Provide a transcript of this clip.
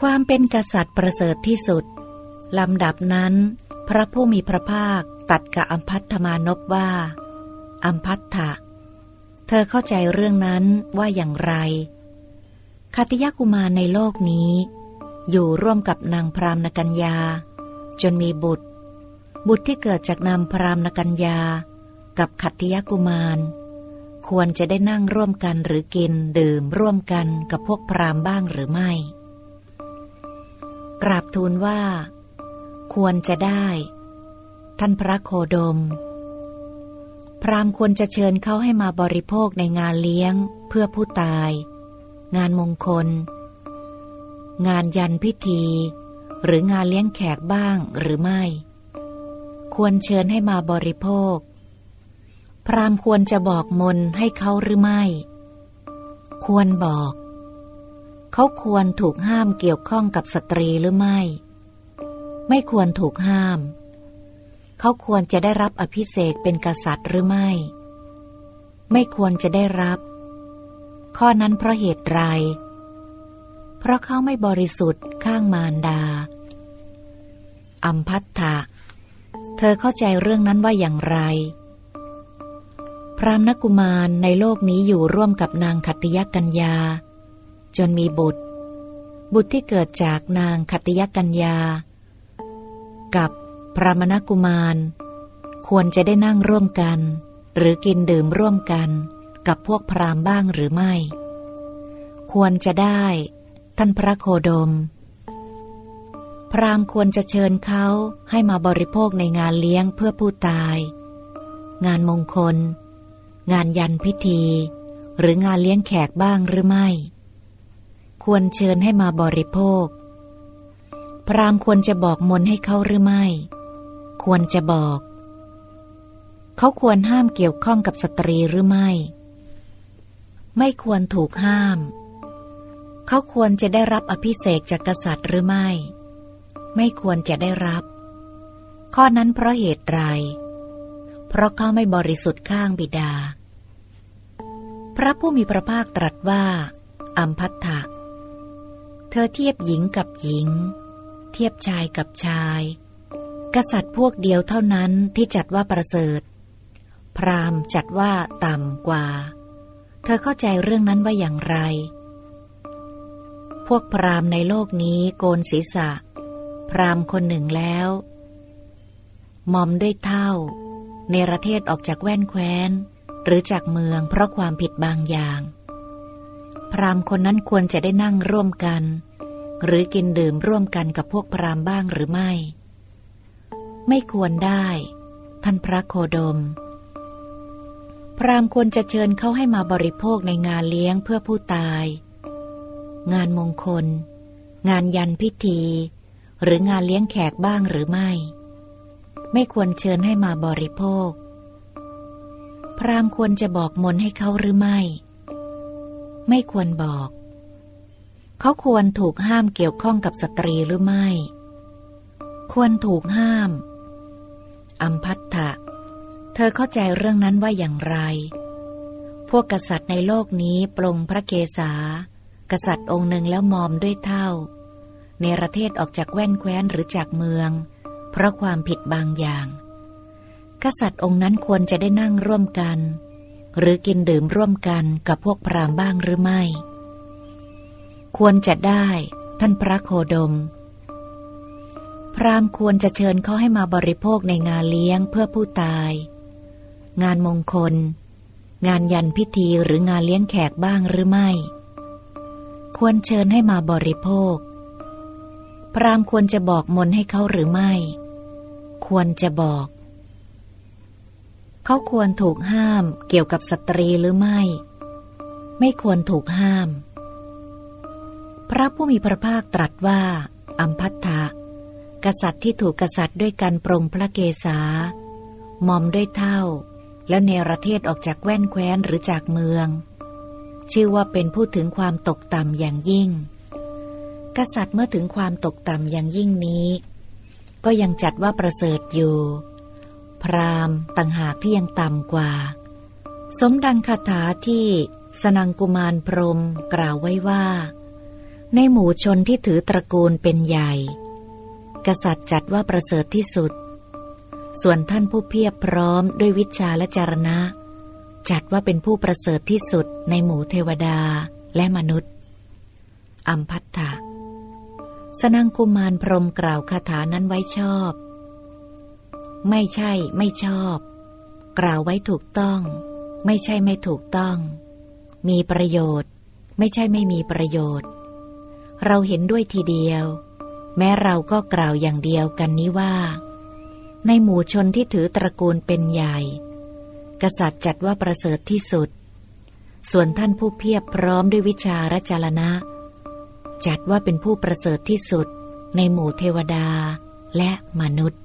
ความเป็นกษัตริย์ประเสริฐที่สุด ลำดับนั้น พระผู้มีพระภาคตัดกับอัมพัทธมานพว่า อัมพัทธะ เธอเข้าใจเรื่องนั้นว่าอย่างไรคติยกุมารในโลกนี้ อยู่ร่วมกับนางพรามณกัญญา จนมีบุตร บุตรที่เกิดจากนางพรามณกัญญา กับขัตติยกุมาร ควรจะได้นั่งร่วมกันหรือกินดื่มร่วมกันกับพวกพรามบ้างหรือไม่ กราบทูลว่า ควรจะได้ ท่านพระโคดม พรามควรจะเชิญเขาให้มาบริโภคในงานเลี้ยง เพื่อผู้ตาย งานมงคล งานยันพิธี หรืองานเลี้ยงแขกบ้างหรือไม่ ควรเชิญให้มาบริโภค พรามควรจะบอกมนให้เขาหรือไม่ ควรบอก เขาควรถูกห้ามเกี่ยวข้องกับสตรีหรือไม่ ไม่ควรถูกห้าม เขาควรจะได้รับอภิเษกเป็นกษัตริย์หรือไม่ ไม่ควรจะได้รับ ข้อนั้นเพราะเหตุไร เพราะเขาไม่บริสุทธิ์ข้างมารดา อัมพัทธะ เธอเข้าใจเรื่องนั้นว่าอย่างไร พรามนกุมารในโลกนี้อยู่ร่วมกับนางขัตติยกัญญา จนมีบุตร บุตรที่เกิดจากนางขติยกัญญา กับพรามนกุมาร ควรจะได้นั่งร่วมกัน หรือกินดื่มร่วมกันกับพวกพราหมณ์บ้างหรือไม่ ควรจะได้ ท่านพระโคดม พราหมณ์ควรจะเชิญเขาให้มาบริโภคในงานเลี้ยงเพื่อผู้ตาย งานมงคล งานยันพิธี หรืองานเลี้ยงแขกบ้างหรือไม่ ควรเชิญให้มาบริโภค พรามควรจะบอกมนให้เขาหรือไม่ ควรจะบอก เขาควรห้ามเกี่ยวข้องกับสตรีหรือไม่ ไม่ควรถูกห้าม เขาควรจะได้รับอภิเษกจากกษัตริย์หรือไม่ ไม่ควรจะได้รับ ข้อนั้นเพราะเหตุไร เพราะเขาไม่บริสุทธิ์ข้างบิดาพระผู้มีพระภาคตรัสว่า อัมพัทธะ เธอเทียบหญิงกับหญิง เทียบชายกับชาย กษัตริย์พวกเดียวเท่านั้นที่จัดว่าประเสริฐ พราหมณ์จัดว่าต่ำกว่า เธอเข้าใจเรื่องนั้นว่าอย่างไร พวกพรามในโลกนี้โกนศีรษะ พรามคนหนึ่งแล้วมอมด้วยเท่าเนประเทศออกจากแว่นแคว้น หรือจากเมืองเพราะความผิดบางอย่าง พรามคนนั้นควรจะได้นั่งร่วมกัน หรือกินดื่มร่วมกันกับพวกพรามบ้างหรือไม่ ไม่ควรได้ ท่านพระโคดม พราหมณ์ควรจะเชิญเขาให้มาบริโภคในงานเลี้ยงเพื่อผู้ตาย งานมงคล งานยันพิธี หรืองานเลี้ยงแขกบ้างหรือไม่ ไม่ควรเชิญให้มาบริโภค พราหมณ์ควรจะบอกมนให้เขาหรือไม่ ไม่ควรบอก เขาควรถูกห้ามเกี่ยวข้องกับสตรีหรือไม่ ควรถูกห้าม อัมพัตถะเธอเข้าใจเรื่องนั้นว่าอย่างไร พวกกษัตริย์ในโลกนี้ปรงพระเกศา กษัตริย์องค์หนึ่งแล้วมอมด้วยเท่าเนประเทศออกจากแว่นแคว้นหรือจากเมือง เพราะความผิดบางอย่าง กษัตริย์องค์นั้นควรจะได้นั่งร่วมกัน หรือกินดื่มร่วมกันกับพวกพรามบ้างหรือไม่ ควรจะได้ ท่านพระโคดม พรามควรจะเชิญเขาให้มาบริโภคในงานเลี้ยงเพื่อผู้ตาย งานมงคล งานยันพิธีหรืองานเลี้ยงแขกบ้างหรือไม่ ควรเชิญให้มาบริโภค พรามควรจะบอกมนให้เขาหรือไม่ ควรจะบอก เขาควรถูกห้ามเกี่ยวกับสตรีหรือไม่ ไม่ควรถูกห้าม พระผู้มีพระภาคตรัสว่า อัมพัทธะกษัตริย์ที่ถูกกษัตริย์ด้วยการปรงพระเกศามอมด้วยเท่า แล้วเนรเทศออกจากแว่นแคว้นหรือจากเมือง ชื่อว่าเป็นผู้ถึงความตกต่ำอย่างยิ่ง กษัตริย์เมื่อถึงความตกต่ำอย่างยิ่งนี้ ก็ยังจัดว่าประเสริฐอยู่ พราหมณ์ต่างหากที่ยังต่ำกว่า สมดังคาถาที่สนังกุมารพรมกล่าวไว้ว่า ในหมู่ชนที่ถือตระกูลเป็นใหญ่ กษัตริย์จัดว่าประเสริฐที่สุด ส่วนท่านผู้เพียบพร้อมด้วยวิชาและจารณะ จัดว่าเป็นผู้ประเสริฐที่สุดในหมู่เทวดาและมนุษย์ อัมพัตถะสนังกุมารพรมกล่าวคาถานั้นไว้ชอบ ไม่ใช่ไม่ชอบ กล่าวไว้ถูกต้อง ไม่ใช่ไม่ถูกต้อง มีประโยชน์ ไม่ใช่ไม่มีประโยชน์ เราเห็นด้วยทีเดียว แม้เราก็กล่าวอย่างเดียวกันนี้ว่า ในหมู่ชนที่ถือตระกูลเป็นใหญ่ กษัตริย์จัดว่าประเสริฐที่สุด ส่วนท่านผู้เพียบพร้อมด้วยวิชาและจารณะ จัดว่าเป็นผู้ประเสริฐที่สุด ในหมู่เทวดาและมนุษย์